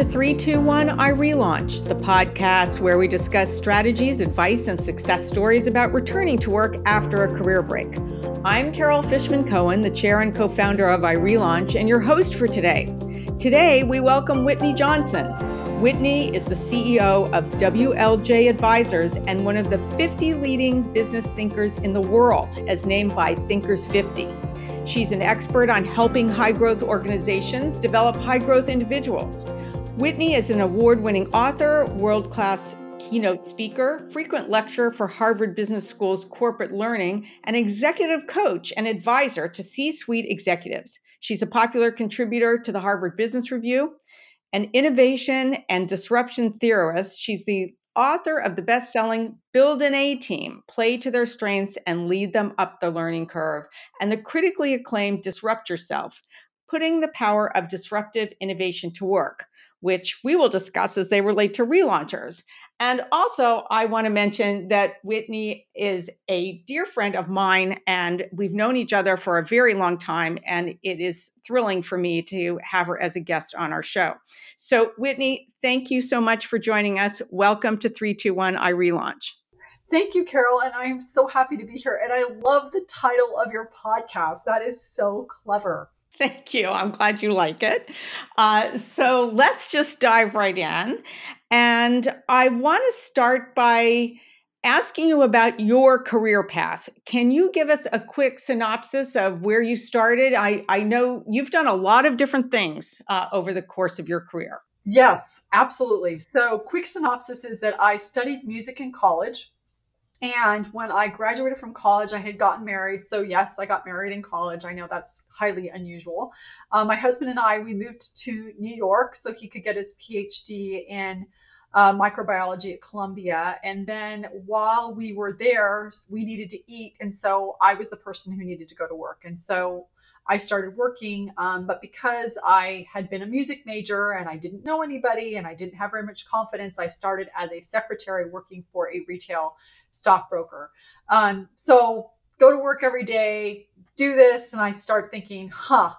to 321 iRelaunch, the podcast where we discuss strategies, advice, and success stories about returning to work after a career break. I'm Carol Fishman Cohen, the chair and co founder of iRelaunch, and your host for today. Today, we welcome Whitney Johnson. Whitney is the CEO of WLJ Advisors and one of the 50 leading business thinkers in the world, as named by Thinkers 50. She's an expert on helping high growth organizations develop high growth individuals. Whitney is an award winning author, world class keynote speaker, frequent lecturer for Harvard Business School's corporate learning, and executive coach and advisor to C suite executives. She's a popular contributor to the Harvard Business Review, an innovation and disruption theorist. She's the author of the best selling Build an A Team, Play to Their Strengths and Lead Them Up the Learning Curve, and the critically acclaimed Disrupt Yourself, Putting the Power of Disruptive Innovation to Work, which we will discuss as they relate to relaunchers. And also, I want to mention that Whitney is a dear friend of mine, and we've known each other for a very long time. And it is thrilling for me to have her as a guest on our show. So, Whitney, thank you so much for joining us. Welcome to 321 iRelaunch. Thank you, Carol. And I am so happy to be here. And I love the title of your podcast. That is so clever. Thank you. I'm glad you like it. Uh, so let's just dive right in. And I want to start by asking you about your career path. Can you give us a quick synopsis of where you started? I, I know you've done a lot of different things uh, over the course of your career. Yes, absolutely. So, quick synopsis is that I studied music in college. And when I graduated from college, I had gotten married. So, yes, I got married in college. I know that's highly unusual. Um, my husband and I, we moved to New York so he could get his PhD in uh, microbiology at Columbia. And then while we were there, we needed to eat. And so I was the person who needed to go to work. And so I started working. Um, but because I had been a music major and I didn't know anybody and I didn't have very much confidence, I started as a secretary working for a retail stockbroker. Um, so go to work every day, do this, and I start thinking, huh,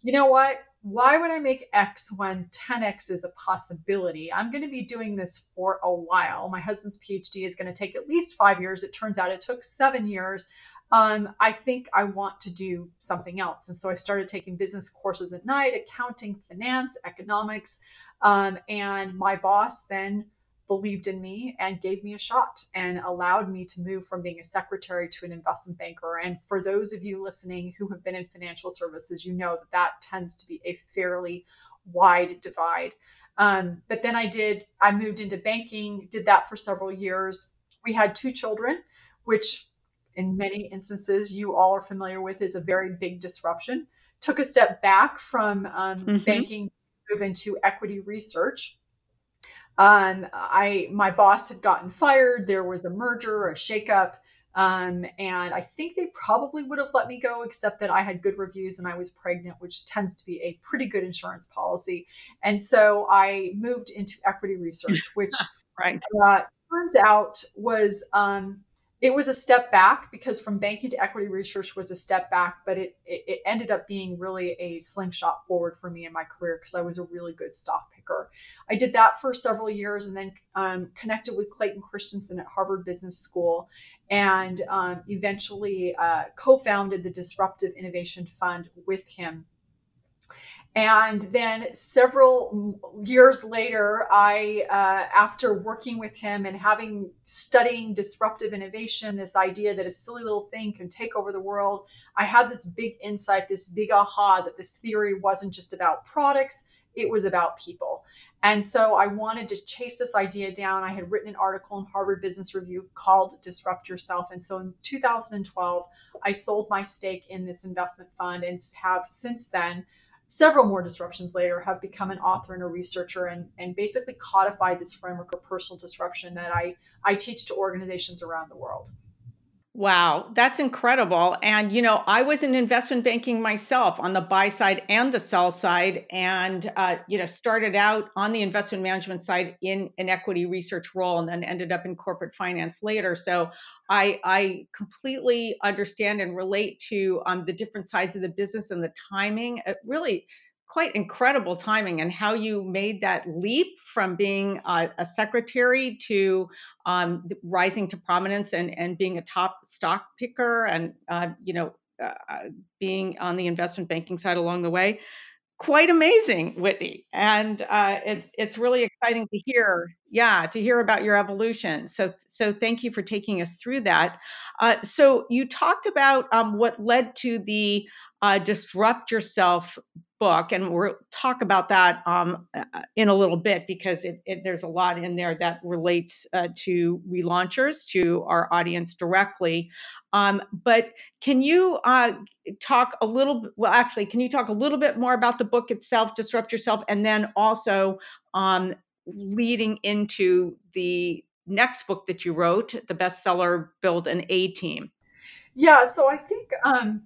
you know what? Why would I make X when 10X is a possibility? I'm going to be doing this for a while. My husband's PhD is going to take at least five years. It turns out it took seven years. Um, I think I want to do something else. And so I started taking business courses at night, accounting, finance, economics. Um, and my boss then believed in me and gave me a shot and allowed me to move from being a secretary to an investment banker. And for those of you listening who have been in financial services, you know that that tends to be a fairly wide divide. Um, but then I did, I moved into banking, did that for several years. We had two children, which in many instances you all are familiar with is a very big disruption. Took a step back from um, mm-hmm. banking, move into equity research um, I my boss had gotten fired. There was a merger, a shakeup, um, and I think they probably would have let me go, except that I had good reviews and I was pregnant, which tends to be a pretty good insurance policy. And so I moved into equity research, which right. uh, turns out was um, it was a step back because from banking to equity research was a step back, but it, it, it ended up being really a slingshot forward for me in my career because I was a really good stock picker. I did that for several years and then um, connected with Clayton Christensen at Harvard Business School and um, eventually uh, co founded the Disruptive Innovation Fund with him and then several years later, I, uh, after working with him and having studying disruptive innovation, this idea that a silly little thing can take over the world, I had this big insight, this big aha that this theory wasn't just about products, it was about people. And so I wanted to chase this idea down. I had written an article in Harvard Business Review called Disrupt Yourself. And so in 2012, I sold my stake in this investment fund and have since then several more disruptions later have become an author and a researcher and, and basically codified this framework of personal disruption that I, I teach to organizations around the world. Wow, that's incredible. And, you know, I was in investment banking myself on the buy side and the sell side, and, uh, you know, started out on the investment management side in an equity research role and then ended up in corporate finance later. So I, I completely understand and relate to um, the different sides of the business and the timing. It really quite incredible timing and how you made that leap from being a, a secretary to um, rising to prominence and, and being a top stock picker and uh, you know uh, being on the investment banking side along the way quite amazing, Whitney. And uh, it, it's really exciting to hear, yeah, to hear about your evolution. So, so thank you for taking us through that. Uh, so you talked about um, what led to the uh, Disrupt Yourself book, and we'll talk about that um, uh, in a little bit because it, it, there's a lot in there that relates uh, to relaunchers, to our audience directly. Um, but can you uh, talk a little? Well, actually, can you talk a little bit more about the book itself, Disrupt Yourself, and then also um, leading into the next book that you wrote, the bestseller "Build an A Team"? Yeah, so I think um,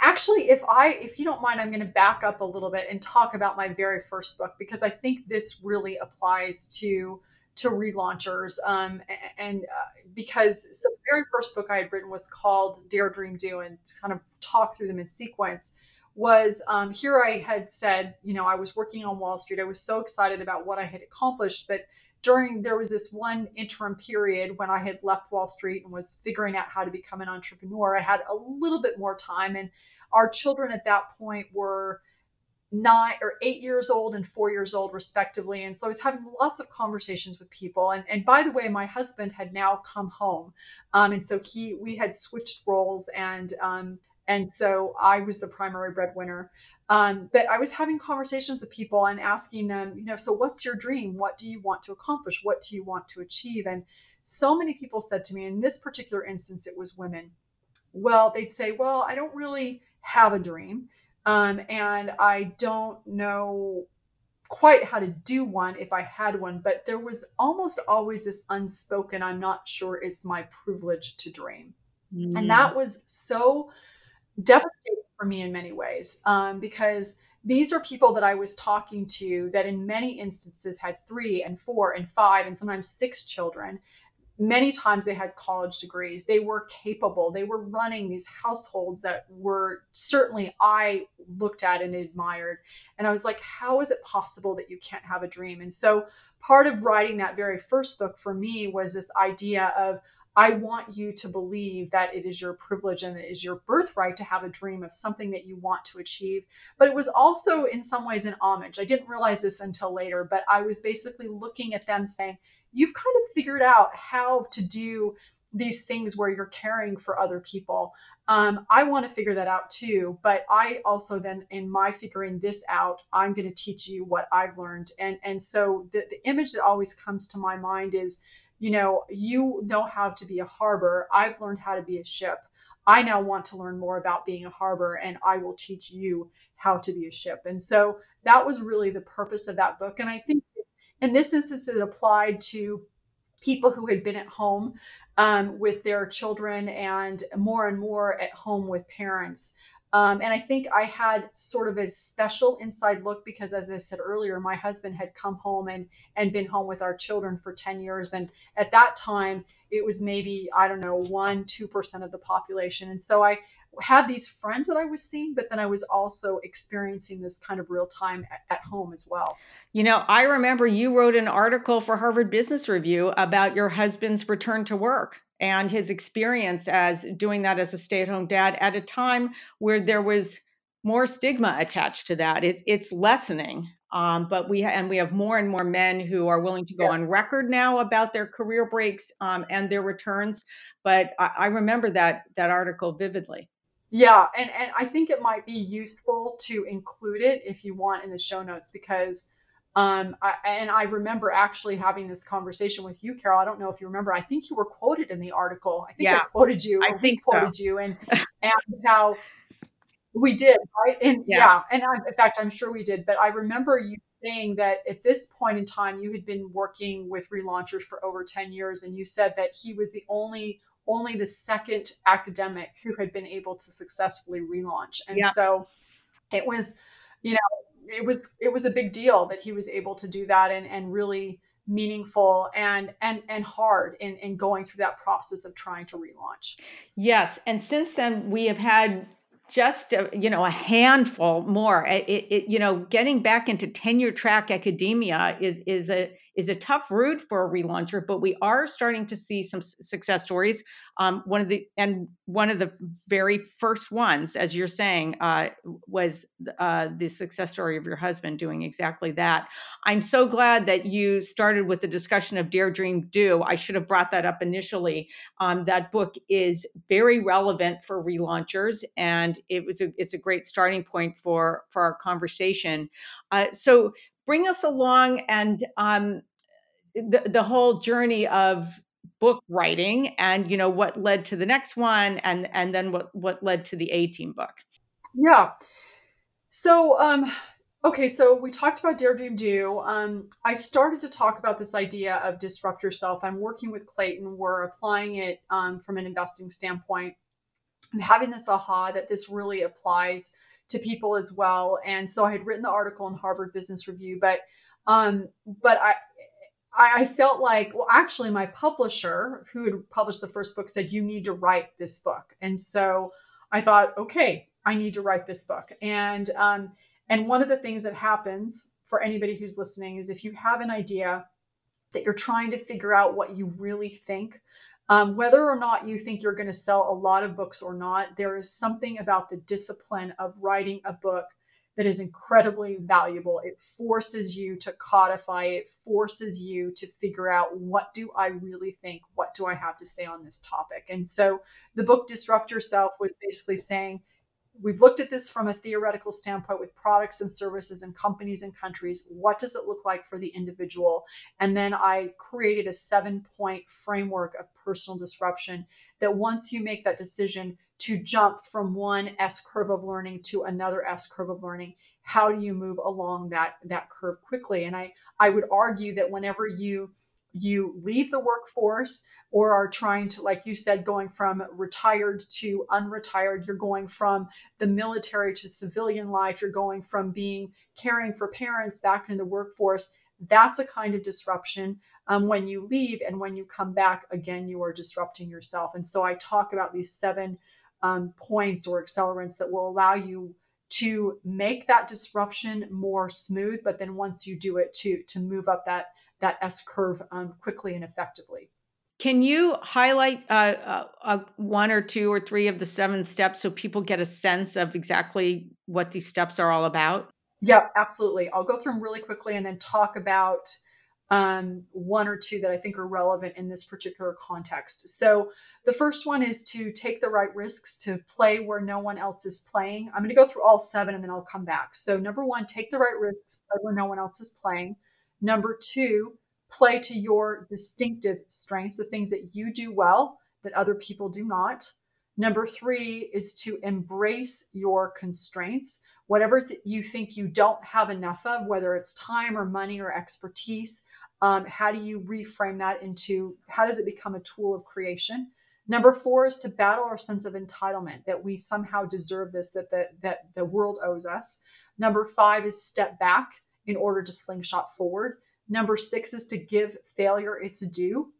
actually if i if you don't mind i'm going to back up a little bit and talk about my very first book because i think this really applies to to relaunchers um, and uh, because so the very first book i had written was called dare dream do and kind of talk through them in sequence was um, here i had said you know i was working on wall street. I was so excited about what i had accomplished but during there was this one interim period when I had left Wall Street and was figuring out how to become an entrepreneur. I had a little bit more time, and our children at that point were nine or eight years old and four years old respectively. And so i was having lots of conversations with people. And, and by the way my husband had now come home. Um, and so he we had switched roles and um, and so i was the primary breadwinner um, but I was having conversations with people and asking them, you know, so what's your dream? What do you want to accomplish? What do you want to achieve? And so many people said to me, in this particular instance, it was women. Well, they'd say, well, I don't really have a dream. Um, and I don't know quite how to do one if I had one, but there was almost always this unspoken, I'm not sure it's my privilege to dream. Mm. And that was so devastating for me in many ways um, because these are people that I was talking to that in many instances had three and four and five and sometimes six children. Many times they had college degrees. They were capable. They were running these households that were certainly I looked at and admired. And I was like, how is it possible that you can't have a dream? And so part of writing that very first book for me was this idea of I want you to believe that it is your privilege and it is your birthright to have a dream of something that you want to achieve. But it was also, in some ways, an homage. I didn't realize this until later, but I was basically looking at them saying, You've kind of figured out how to do these things where you're caring for other people. Um, I want to figure that out too. But I also then, in my figuring this out, I'm going to teach you what I've learned. And and so the, the image that always comes to my mind is you know, you know how to be a harbor. I've learned how to be a ship. I now want to learn more about being a harbor, and I will teach you how to be a ship. And so that was really the purpose of that book. And I think in this instance, it applied to people who had been at home um, with their children and more and more at home with parents. Um, and I think I had sort of a special inside look because, as I said earlier, my husband had come home and and been home with our children for ten years, and at that time it was maybe I don't know one two percent of the population, and so I had these friends that I was seeing, but then I was also experiencing this kind of real time at, at home as well. You know, I remember you wrote an article for Harvard Business Review about your husband's return to work and his experience as doing that as a stay-at-home dad at a time where there was more stigma attached to that. It, it's lessening, um, but we ha- and we have more and more men who are willing to go yes. on record now about their career breaks um, and their returns. But I, I remember that that article vividly. Yeah, and and I think it might be useful to include it if you want in the show notes because um, I, and I remember actually having this conversation with you, Carol. I don't know if you remember. I think you were quoted in the article. I think yeah, I quoted you. I think quoted so. you, and and how we did right. And yeah, yeah and I, in fact, I'm sure we did. But I remember you saying that at this point in time, you had been working with relaunchers for over ten years, and you said that he was the only only the second academic who had been able to successfully relaunch, and yeah. so it was you know it was it was a big deal that he was able to do that and and really meaningful and and and hard in in going through that process of trying to relaunch yes and since then we have had just a, you know a handful more. It, it, you know getting back into tenure track academia is is a is a tough route for a relauncher, but we are starting to see some success stories. Um, one of the and one of the very first ones, as you're saying, uh, was uh, the success story of your husband doing exactly that. I'm so glad that you started with the discussion of Dare Dream Do. I should have brought that up initially. Um, that book is very relevant for relaunchers, and it was a, it's a great starting point for for our conversation. Uh, so bring us along and um, the, the whole journey of book writing and you know what led to the next one and and then what what led to the a team book. Yeah. So um okay so we talked about dare dream do. Um i started to talk about this idea of disrupt yourself. I'm working with clayton. We're applying it um, from an investing standpoint. I'm having this aha that this really applies to people as well. And so I had written the article in Harvard Business Review, but um, but I I felt like, well, actually, my publisher, who had published the first book, said, You need to write this book. And so I thought, okay, I need to write this book. And um, and one of the things that happens for anybody who's listening is if you have an idea that you're trying to figure out what you really think um, whether or not you think you're going to sell a lot of books or not, there is something about the discipline of writing a book that is incredibly valuable. It forces you to codify, it forces you to figure out what do I really think? What do I have to say on this topic? And so the book Disrupt Yourself was basically saying, we've looked at this from a theoretical standpoint with products and services and companies and countries. What does it look like for the individual? And then I created a seven point framework of personal disruption that once you make that decision to jump from one S curve of learning to another S curve of learning, how do you move along that, that curve quickly? And I, I would argue that whenever you you leave the workforce or are trying to, like you said, going from retired to unretired. You're going from the military to civilian life. You're going from being caring for parents back into the workforce. That's a kind of disruption. Um, when you leave and when you come back, again, you are disrupting yourself. And so I talk about these seven um, points or accelerants that will allow you to make that disruption more smooth. But then once you do it, to to move up that that S curve um, quickly and effectively. Can you highlight uh, uh, uh, one or two or three of the seven steps so people get a sense of exactly what these steps are all about? Yeah, absolutely. I'll go through them really quickly and then talk about um, one or two that I think are relevant in this particular context. So, the first one is to take the right risks to play where no one else is playing. I'm going to go through all seven and then I'll come back. So, number one, take the right risks where no one else is playing. Number two, play to your distinctive strengths, the things that you do well that other people do not. Number three is to embrace your constraints. Whatever th- you think you don't have enough of, whether it's time or money or expertise, um, how do you reframe that into how does it become a tool of creation? Number four is to battle our sense of entitlement that we somehow deserve this, that the, that the world owes us. Number five is step back in order to slingshot forward. Number six is to give failure its due.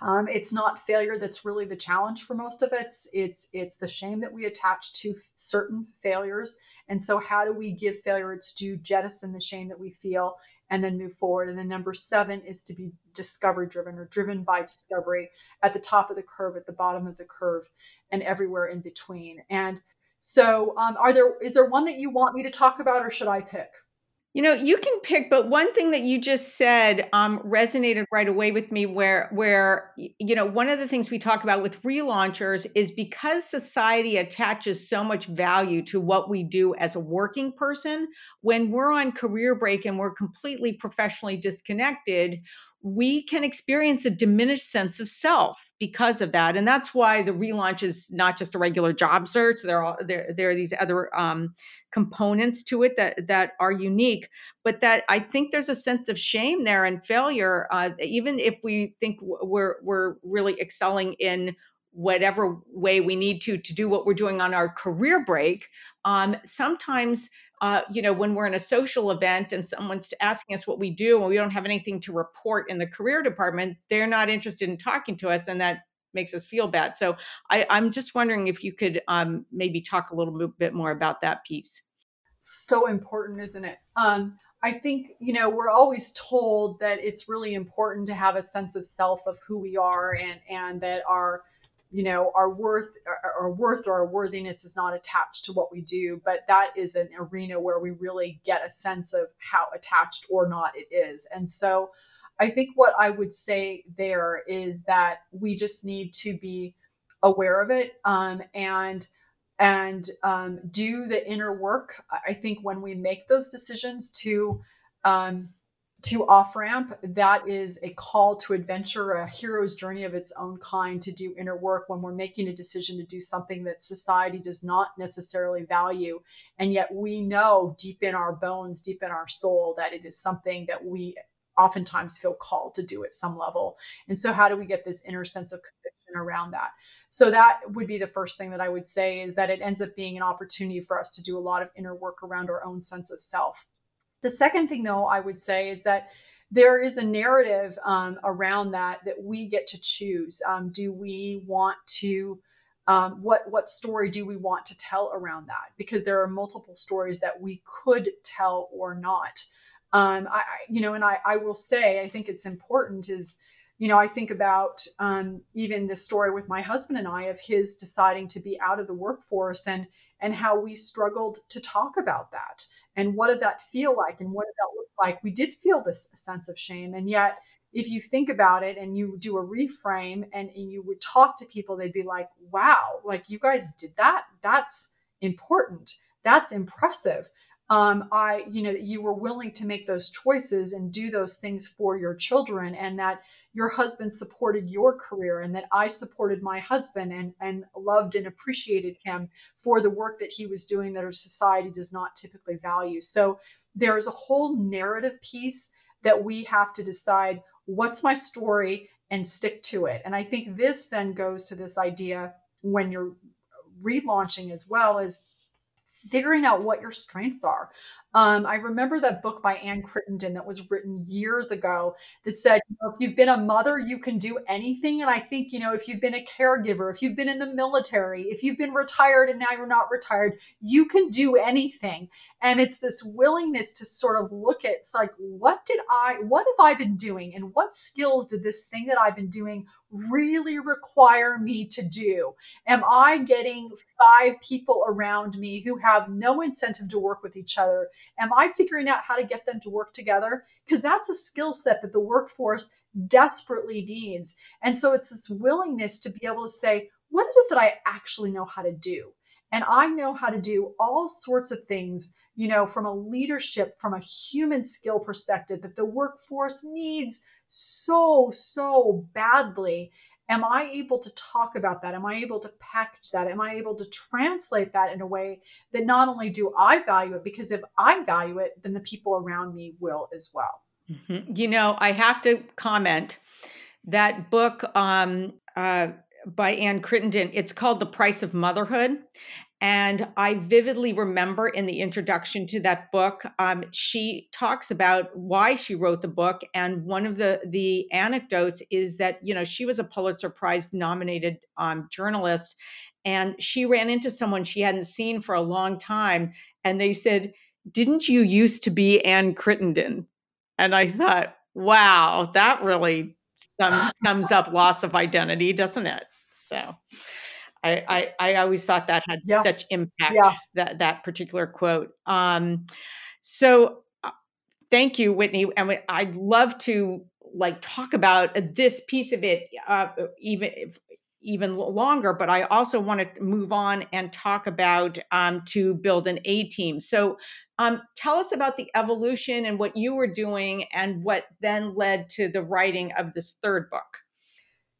Um, it's not failure that's really the challenge for most of us. It's it's the shame that we attach to certain failures. And so, how do we give failure its due, jettison the shame that we feel, and then move forward? And then number seven is to be discovery driven or driven by discovery at the top of the curve, at the bottom of the curve, and everywhere in between. And so, um, are there is there one that you want me to talk about, or should I pick? You know, you can pick, but one thing that you just said um, resonated right away with me. Where, where you know, one of the things we talk about with relaunchers is because society attaches so much value to what we do as a working person. When we're on career break and we're completely professionally disconnected, we can experience a diminished sense of self because of that. And that's why the relaunch is not just a regular job search. There are there, there are these other um, components to it that that are unique. But that i think there's a sense of shame there and failure uh, even if we think we're we're really excelling in whatever way we need to to do what we're doing on our career break um, sometimes uh, you know, when we're in a social event and someone's asking us what we do and we don't have anything to report in the career department, they're not interested in talking to us. And that makes us feel bad. So I, I'm just wondering if you could um, maybe talk a little bit more about that piece. So important, isn't it? Um, I think, you know, we're always told that it's really important to have a sense of self of who we are and, and that our, you know, our worth, our, worth or our worthiness is not attached to what we do. But that is an arena where we really get a sense of how attached or not it is. And so I think what I would say there is that we just need to be aware of it um, and and um, do the inner work. I think when we make those decisions to um, to off ramp, that is a call to adventure, a hero's journey of its own kind to do inner work when we're making a decision to do something that society does not necessarily value. And yet we know deep in our bones, deep in our soul, that it is something that we oftentimes feel called to do at some level. And so, how do we get this inner sense of conviction around that? So that would be the first thing that I would say is that it ends up being an opportunity for us to do a lot of inner work around our own sense of self. The second thing, though, I would say is that there is a narrative um, around that that we get to choose. Um, do we want to? Um, what what story do we want to tell around that? Because there are multiple stories that we could tell or not. Um, I, you know, and I, I will say, I think it's important is you know, I think about um, even the story with my husband and I of his deciding to be out of the workforce and and how we struggled to talk about that and what did that feel like and what did that look like. We did feel this sense of shame, and yet if you think about it and you do a reframe and, and you would talk to people, they'd be like, "Wow, like you guys did that. That's important. That's impressive." um, I, you know, you were willing to make those choices and do those things for your children, and that your husband supported your career, and that I supported my husband and and loved and appreciated him for the work that he was doing that our society does not typically value. So there is a whole narrative piece that we have to decide what's my story and stick to it. And I think this then goes to this idea when you're relaunching as well as figuring out what your strengths are. Um, I remember that book by Ann Crittenden that was written years ago that said, you know, if you've been a mother, you can do anything. And I think, you know, if you've been a caregiver, if you've been in the military, if you've been retired and now you're not retired, you can do anything. And it's this willingness to sort of look at, it's like, what did I, what have I been doing? And what skills did this thing that I've been doing really require me to do? Am I getting five people around me who have no incentive to work with each other? Am I figuring out how to get them to work together? Because that's a skill set that the workforce desperately needs. And so it's this willingness to be able to say, what is it that I actually know how to do? And I know how to do all sorts of things, you know, from a leadership, from a human skill perspective that the workforce needs so, so badly. Am I able to talk about that? Am I able to package that? Am I able to translate that in a way that not only do I value it, because if I value it, then the people around me will as well. Mm-hmm. You know, I have to comment that book um, uh, by Ann Crittenden, it's called The Price of Motherhood. And I vividly remember in the introduction to that book, um, she talks about why she wrote the book. And one of the the anecdotes is that you know she was a Pulitzer Prize nominated um, journalist, and she ran into someone she hadn't seen for a long time, and they said, "Didn't you used to be Ann Crittenden?" And I thought, wow, that really sums, sums up loss of identity, doesn't it? So. I, I, I always thought that had yeah. such impact yeah. that that particular quote. Um, so uh, thank you, Whitney. And I'd love to like talk about this piece of it uh, even even longer, but I also want to move on and talk about um, to build an A team. So um, tell us about the evolution and what you were doing and what then led to the writing of this third book.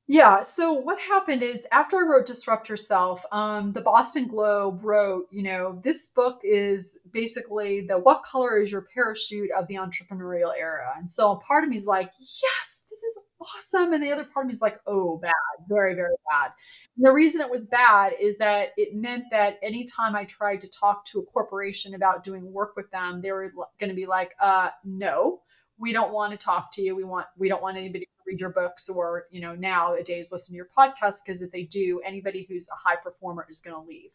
Yeah. So what happened is after I wrote Disrupt Yourself, um, the Boston Globe wrote, you know, this book is basically the what color is your parachute of the entrepreneurial era. And so part of me is like, yes, this is awesome. And the other part of me is like, oh, bad, very, very bad. And the reason it was bad is that it meant that anytime I tried to talk to a corporation about doing work with them, they were going to be like, uh, no, we don't want to talk to you. We want we don't want anybody to read your books or you know nowadays listen to your podcast because if they do anybody who's a high performer is going to leave.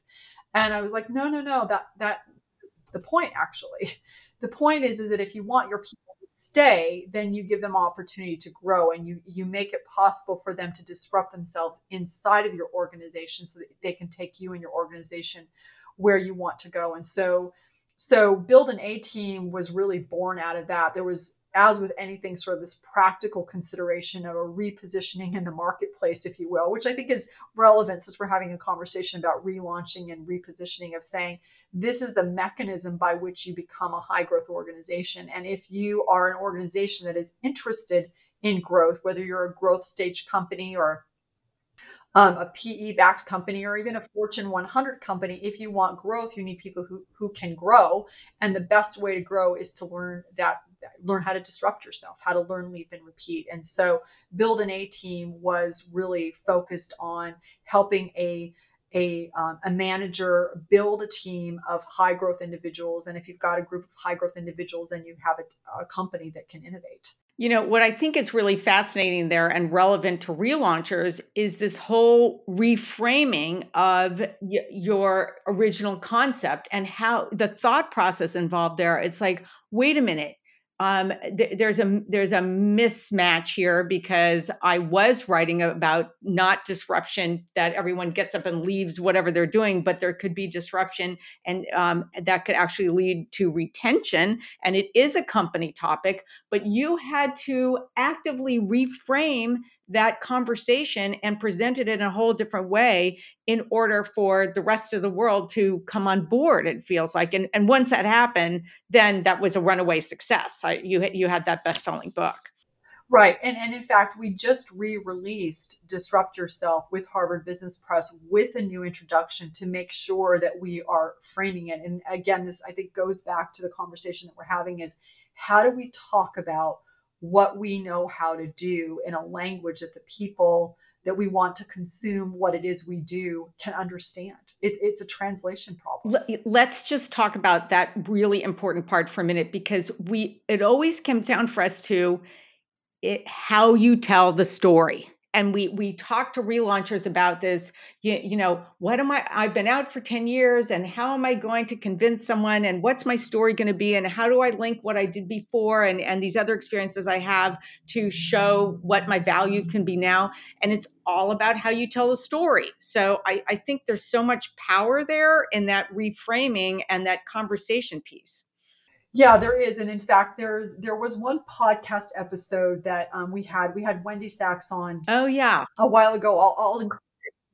And i was like no no no that that is the point actually. The point is is that if you want your people to stay then you give them opportunity to grow and you you make it possible for them to disrupt themselves inside of your organization so that they can take you and your organization where you want to go. And so so build an a team was really born out of that. There was as with anything sort of this practical consideration of a repositioning in the marketplace if you will which i think is relevant since we're having a conversation about relaunching and repositioning of saying this is the mechanism by which you become a high growth organization and if you are an organization that is interested in growth whether you're a growth stage company or um, a PE backed company or even a Fortune 100 company, if you want growth, you need people who, who can grow. And the best way to grow is to learn that, learn how to disrupt yourself, how to learn, leap, and repeat. And so, Build an A team was really focused on helping a a, um, a manager build a team of high growth individuals. And if you've got a group of high growth individuals, then you have a, a company that can innovate. You know, what I think is really fascinating there and relevant to relaunchers is this whole reframing of y- your original concept and how the thought process involved there. It's like, wait a minute, um, th- there's a there's a mismatch here because I was writing about not disruption that everyone gets up and leaves whatever they're doing, but there could be disruption and um, that could actually lead to retention. And it is a company topic, but you had to actively reframe that conversation and presented it in a whole different way in order for the rest of the world to come on board it feels like and, and once that happened then that was a runaway success I, you, you had that best-selling book Right. And, and in fact, we just re released Disrupt Yourself with Harvard Business Press with a new introduction to make sure that we are framing it. And again, this I think goes back to the conversation that we're having is how do we talk about what we know how to do in a language that the people that we want to consume what it is we do can understand. It, it's a translation problem. Let's just talk about that really important part for a minute because we it always comes down for us to it, how you tell the story and we we talked to relaunchers about this you, you know what am i i've been out for 10 years and how am i going to convince someone and what's my story going to be and how do i link what i did before and and these other experiences i have to show what my value can be now? And it's all about how you tell the story. So i i think there's so much power there in that reframing and that conversation piece yeah, there is, and in fact, there's there was one podcast episode that um, we had. We had Wendy Sachs on. Oh yeah, a while ago. I'll, I'll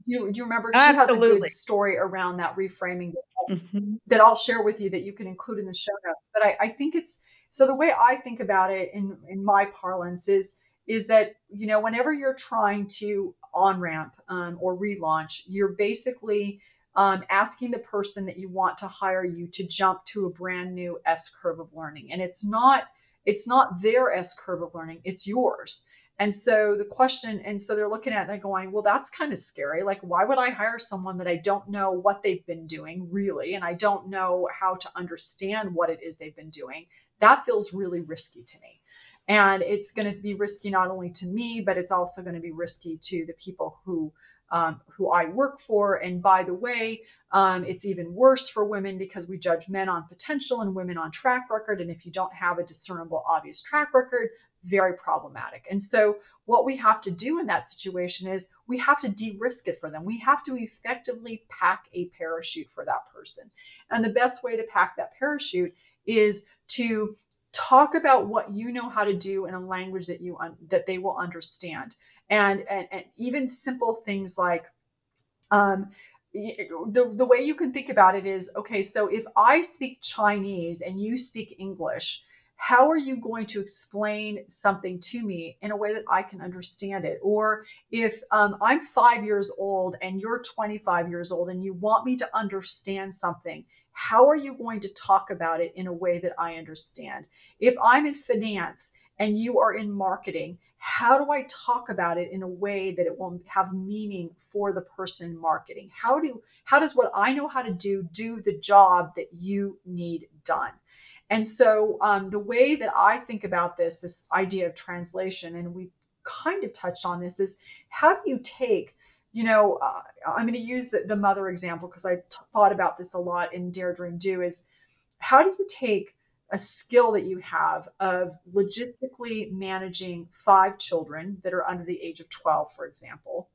you you remember she Absolutely. has a good story around that reframing that, mm-hmm. that I'll share with you that you can include in the show notes. But I, I think it's so the way I think about it in in my parlance is is that you know whenever you're trying to on ramp um, or relaunch, you're basically um, asking the person that you want to hire you to jump to a brand new S curve of learning. And it's not it's not their S curve of learning, it's yours. And so the question, and so they're looking at it going, well, that's kind of scary. Like, why would I hire someone that I don't know what they've been doing really, and I don't know how to understand what it is they've been doing? That feels really risky to me. And it's going to be risky not only to me, but it's also going to be risky to the people who um, who I work for. And by the way, um, it's even worse for women because we judge men on potential and women on track record. And if you don't have a discernible, obvious track record, very problematic. And so, what we have to do in that situation is we have to de risk it for them. We have to effectively pack a parachute for that person. And the best way to pack that parachute is to talk about what you know how to do in a language that you un- that they will understand and and, and even simple things like um, the, the way you can think about it is okay so if i speak chinese and you speak english how are you going to explain something to me in a way that i can understand it? Or if um, i'm five years old and you're 25 years old and you want me to understand something how are you going to talk about it in a way that i understand? If i'm in finance and you are in marketing how do I talk about it in a way that it will have meaning for the person marketing? How do how does what I know how to do do the job that you need done? And so um, the way that I think about this, this idea of translation, and we kind of touched on this, is how do you take you know, uh, I'm going to use the, the mother example because I t- thought about this a lot in Dare Dream Do is how do you take a skill that you have of logistically managing five children that are under the age of 12, for example?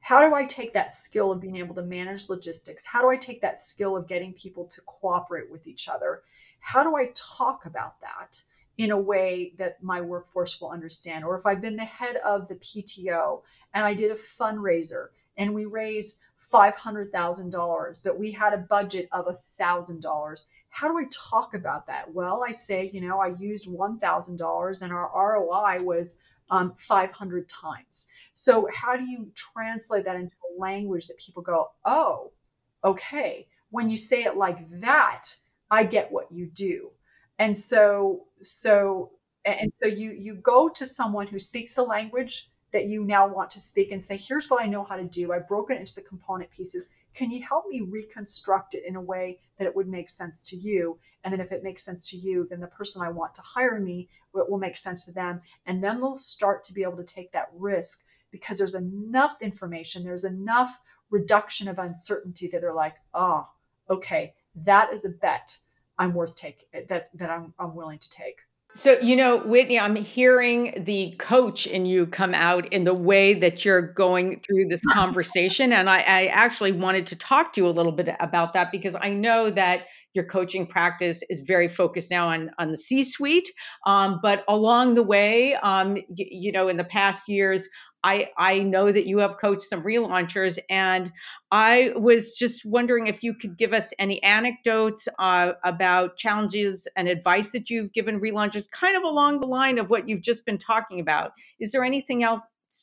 How do I take that skill of being able to manage logistics? How do I take that skill of getting people to cooperate with each other? How do I talk about that in a way that my workforce will understand? Or if I've been the head of the PTO and I did a fundraiser and we raised $500,000, but we had a budget of $1,000. How do I talk about that? Well, I say, you know, I used $1,000 and our ROI was um, 500 times. So, how do you translate that into a language that people go, oh, okay, when you say it like that, I get what you do. And so, so, and so you you go to someone who speaks the language that you now want to speak and say, here's what I know how to do. I've broken it into the component pieces. Can you help me reconstruct it in a way that it would make sense to you? And then if it makes sense to you, then the person I want to hire me it will make sense to them. And then they'll start to be able to take that risk because there's enough information, there's enough reduction of uncertainty that they're like, oh, okay, that is a bet I'm worth taking that that I'm, I'm willing to take. So, you know, Whitney, I'm hearing the coach in you come out in the way that you're going through this conversation. And I, I, actually wanted to talk to you a little bit about that because I know that your coaching practice is very focused now on, on the C suite. Um, but along the way, um, you know, in the past years, I, I know that you have coached some relaunchers, and I was just wondering if you could give us any anecdotes uh, about challenges and advice that you've given relaunchers, kind of along the line of what you've just been talking about. Is there anything else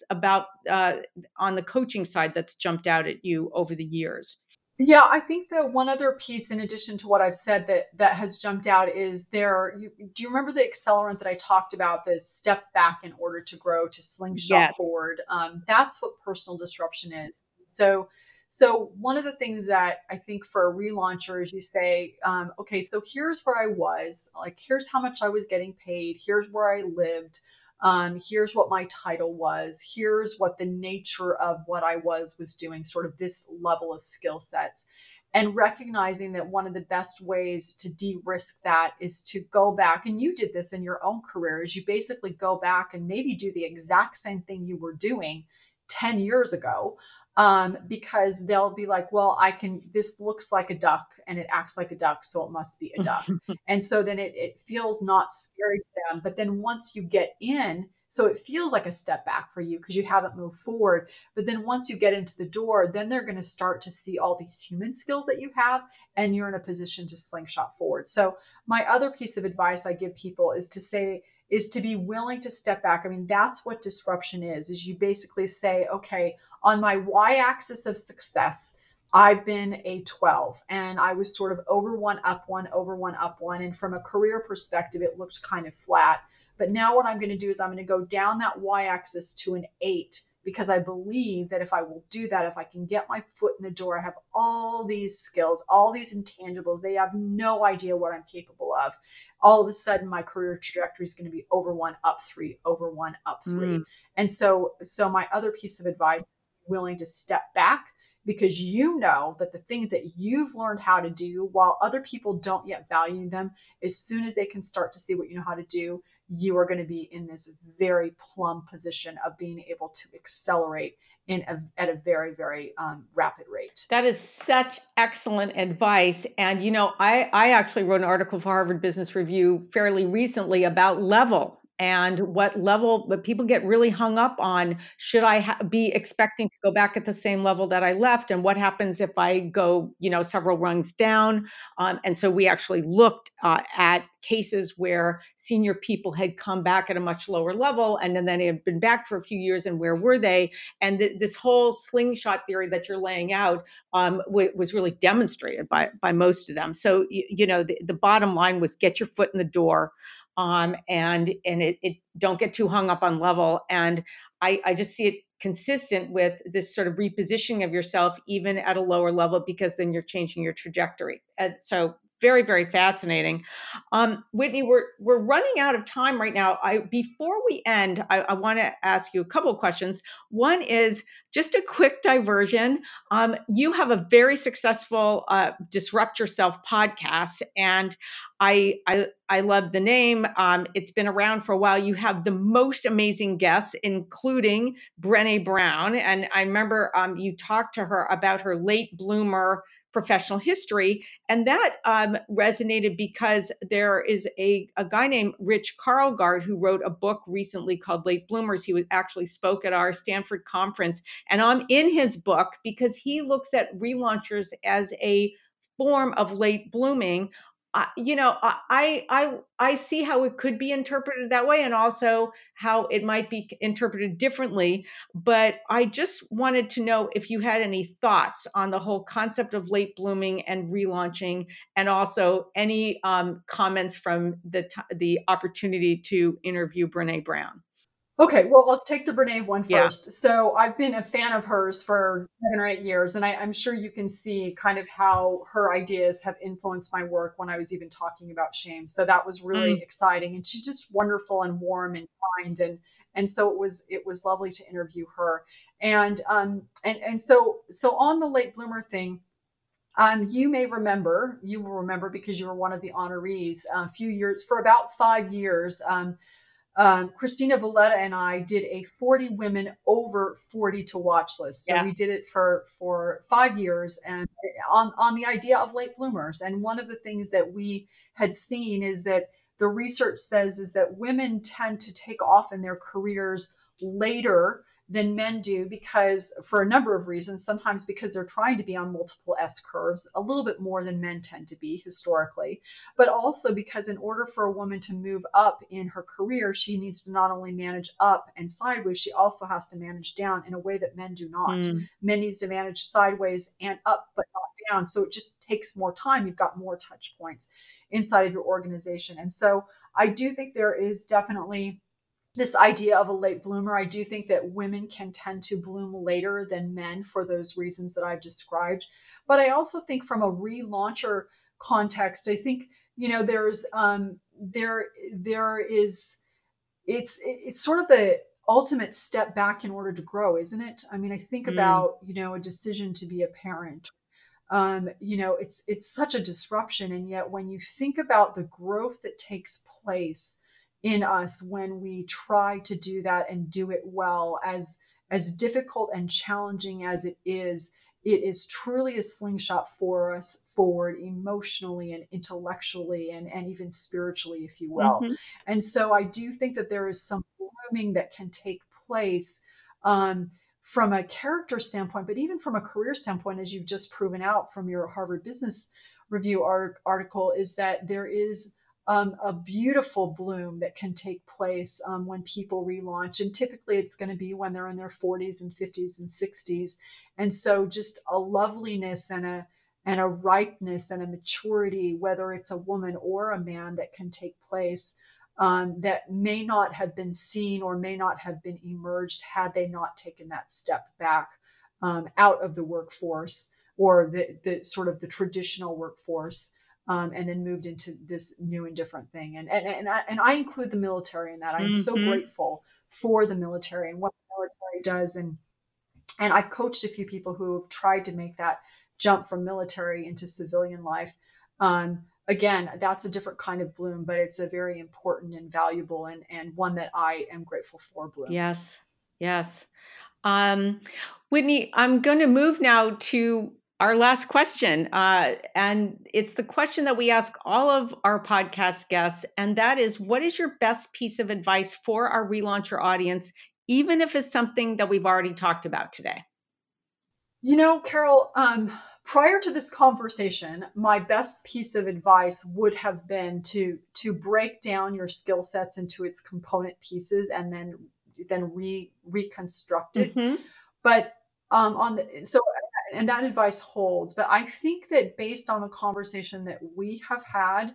about uh, on the coaching side that's jumped out at you over the years? Yeah, I think that one other piece, in addition to what I've said, that that has jumped out is there. You, do you remember the accelerant that I talked about? This step back in order to grow, to slingshot yes. forward. Um, that's what personal disruption is. So, so one of the things that I think for a relauncher is you say, um, okay, so here's where I was. Like, here's how much I was getting paid. Here's where I lived um, here's what my title was here's what the nature of what i was was doing sort of this level of skill sets. And recognizing that one of the best ways to de-risk that is to go back and you did this in your own career is you basically go back and maybe do the exact same thing you were doing 10 years ago um, because they'll be like, well, I can, this looks like a duck and it acts like a duck, so it must be a duck. and so then it, it feels not scary to them. But then once you get in, so it feels like a step back for you because you haven't moved forward. But then once you get into the door, then they're going to start to see all these human skills that you have and you're in a position to slingshot forward. So my other piece of advice I give people is to say, is to be willing to step back. I mean, that's what disruption is, is you basically say, okay, on my y axis of success, I've been a 12 and I was sort of over one, up one, over one, up one. And from a career perspective, it looked kind of flat. But now what I'm going to do is I'm going to go down that y axis to an eight because I believe that if I will do that, if I can get my foot in the door, I have all these skills, all these intangibles. They have no idea what I'm capable of. All of a sudden, my career trajectory is going to be over one, up three, over one, up three. Mm. And so, so my other piece of advice is willing to step back because you know that the things that you've learned how to do while other people don't yet value them as soon as they can start to see what you know how to do you are going to be in this very plumb position of being able to accelerate in a, at a very very um, rapid rate. That is such excellent advice. And you know i i actually wrote an article for harvard business review fairly recently about level and what level but people get really hung up on should i ha- be expecting to go back at the same level that i left? And what happens if i go you know several rungs down? Um, and so we actually looked uh, at cases where senior people had come back at a much lower level and then they had been back for a few years and where were they? And th- this whole slingshot theory that you're laying out um, w- was really demonstrated by by most of them. So you, you know the, the bottom line was get your foot in the door um, and and it, it, don't get too hung up on level. And I, I just see it consistent with this sort of repositioning of yourself even at a lower level because then you're changing your trajectory. And so very very fascinating um, whitney we're we're running out of time right now i before we end i, I want to ask you a couple of questions one is just a quick diversion um, you have a very successful uh, disrupt yourself podcast and I, I I love the name. Um, it's been around for a while. You have the most amazing guests, including Brene Brown. And I remember um, you talked to her about her late bloomer professional history. And that um, resonated because there is a, a guy named Rich Karlgaard who wrote a book recently called Late Bloomers. He was actually spoke at our Stanford conference. And I'm in his book because he looks at relaunchers as a form of late blooming you know, I I I see how it could be interpreted that way, and also how it might be interpreted differently. But I just wanted to know if you had any thoughts on the whole concept of late blooming and relaunching, and also any um, comments from the the opportunity to interview Brene Brown. Okay, well, let's take the Brene one first. Yeah. So I've been a fan of hers for seven or eight years, and I, am sure you can see kind of how her ideas have influenced my work when I was even talking about shame. So that was really mm. exciting, and she's just wonderful and warm and kind, and and so it was it was lovely to interview her. And um and and so so on the late bloomer thing. Um, you may remember, you will remember because you were one of the honorees a few years, for about five years. Um, um, Christina Valletta and I did a 40 women over 40 to watch list. So yeah. we did it for for five years and on on the idea of late bloomers. And one of the things that we had seen is that the research says is that women tend to take off in their careers later than men do because for a number of reasons sometimes because they're trying to be on multiple s curves a little bit more than men tend to be historically but also because in order for a woman to move up in her career she needs to not only manage up and sideways she also has to manage down in a way that men do not. Mm. men needs to manage sideways and up but not down. So it just takes more time. You've got more touch points inside of your organization. And so i do think there is definitely this idea of a late bloomer. I do think that women can tend to bloom later than men for those reasons that I've described. But I also think from a relauncher context, I think you know there's um, there there is it's it's sort of the ultimate step back in order to grow, isn't it? I mean, I think mm. about you know a decision to be a parent. Um, you know, it's it's such a disruption, and yet when you think about the growth that takes place in us when we try to do that and do it well as as difficult and challenging as it is it is truly a slingshot for us forward emotionally and intellectually and, and even spiritually if you will mm-hmm. and so i do think that there is some blooming that can take place um, from a character standpoint but even from a career standpoint as you've just proven out from your harvard business review art- article is that there is um, a beautiful bloom that can take place um, when people relaunch. And typically it's going to be when they're in their 40s and 50s and 60s. And so just a loveliness and a and a ripeness and a maturity, whether it's a woman or a man, that can take place um, that may not have been seen or may not have been emerged had they not taken that step back um, out of the workforce or the, the sort of the traditional workforce um, and then moved into this new and different thing. And and and I, and I include the military in that. I'm mm-hmm. so grateful for the military and what the military does. And and I've coached a few people who have tried to make that jump from military into civilian life. Um, again, that's a different kind of bloom, but it's a very important and valuable and and one that I am grateful for. Bloom. Yes, yes. Um, Whitney, I'm going to move now to our last question. Uh, and it's the question that we ask all of our podcast guests. And that is what is your best piece of advice for our relauncher audience, even if it's something that we've already talked about today? You know, Carol, um, prior to this conversation, my best piece of advice would have been to to break down your skill sets into its component pieces and then then re reconstruct it. Mm-hmm. But um, on the so and that advice holds. But I think that based on the conversation that we have had,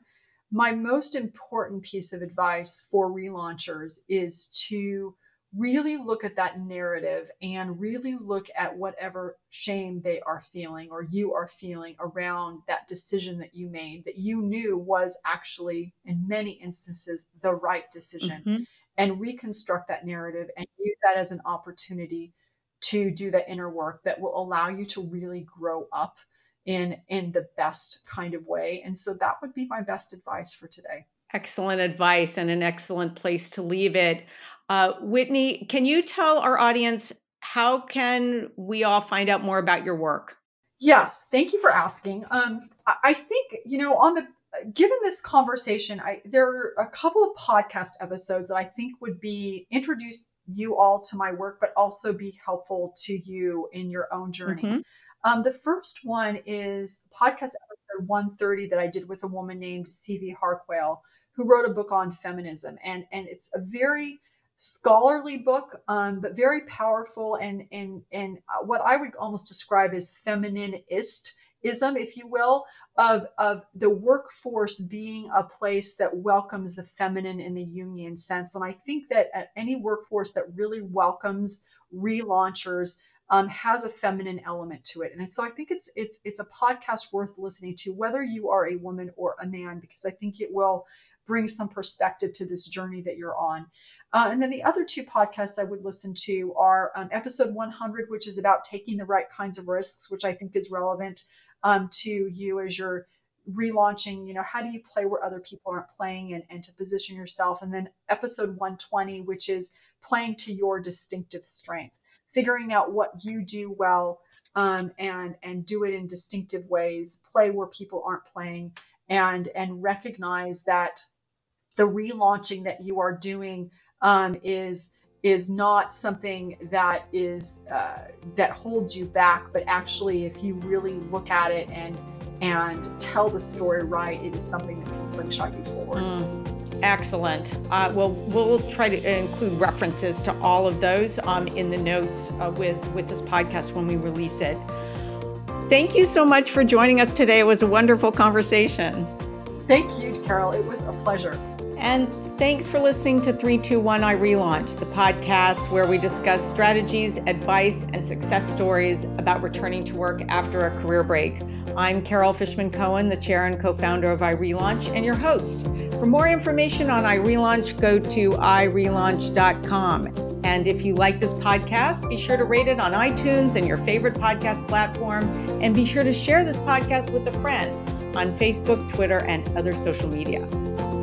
my most important piece of advice for relaunchers is to really look at that narrative and really look at whatever shame they are feeling or you are feeling around that decision that you made that you knew was actually, in many instances, the right decision. Mm-hmm. And reconstruct that narrative and use that as an opportunity to do the inner work that will allow you to really grow up in in the best kind of way. And so that would be my best advice for today. Excellent advice and an excellent place to leave it. Uh, whitney can you tell our audience how can we all find out more about your work? Yes thank you for asking. Um, i think you know on the given this conversation i there are a couple of podcast episodes that i think would be introduced you all to my work, but also be helpful to you in your own journey. Mm-hmm. Um, the first one is podcast episode 130 that I did with a woman named C.V. Harquail, who wrote a book on feminism. And, and it's a very scholarly book, um, but very powerful and, and, and uh, what I would almost describe as feminist ism, if you will, of, of the workforce being a place that welcomes the feminine in the Jungian sense. And I think that any workforce that really welcomes relaunchers um, has a feminine element to it. And so I think it's it's it's a podcast worth listening to, whether you are a woman or a man, because I think it will bring some perspective to this journey that you're on. Uh, and then the other two podcasts I would listen to are um, episode 100, which is about taking the right kinds of risks, which I think is relevant um, to you as you're relaunching you know how do you play where other people aren't playing and, and to position yourself? And then episode 120 which is playing to your distinctive strengths figuring out what you do well um, and and do it in distinctive ways play where people aren't playing and and recognize that the relaunching that you are doing um, is is not something that is uh, that holds you back, but actually, if you really look at it and and tell the story right, it is something that can slingshot you forward. Mm, excellent. Uh, well, we'll try to include references to all of those um, in the notes uh, with with this podcast when we release it. Thank you so much for joining us today. It was a wonderful conversation. Thank you, Carol. It was a pleasure. And thanks for listening to 321 iRelaunch, the podcast where we discuss strategies, advice, and success stories about returning to work after a career break. I'm Carol Fishman Cohen, the chair and co founder of iRelaunch, and your host. For more information on iRelaunch, go to irelaunch.com. And if you like this podcast, be sure to rate it on iTunes and your favorite podcast platform. And be sure to share this podcast with a friend on Facebook, Twitter, and other social media.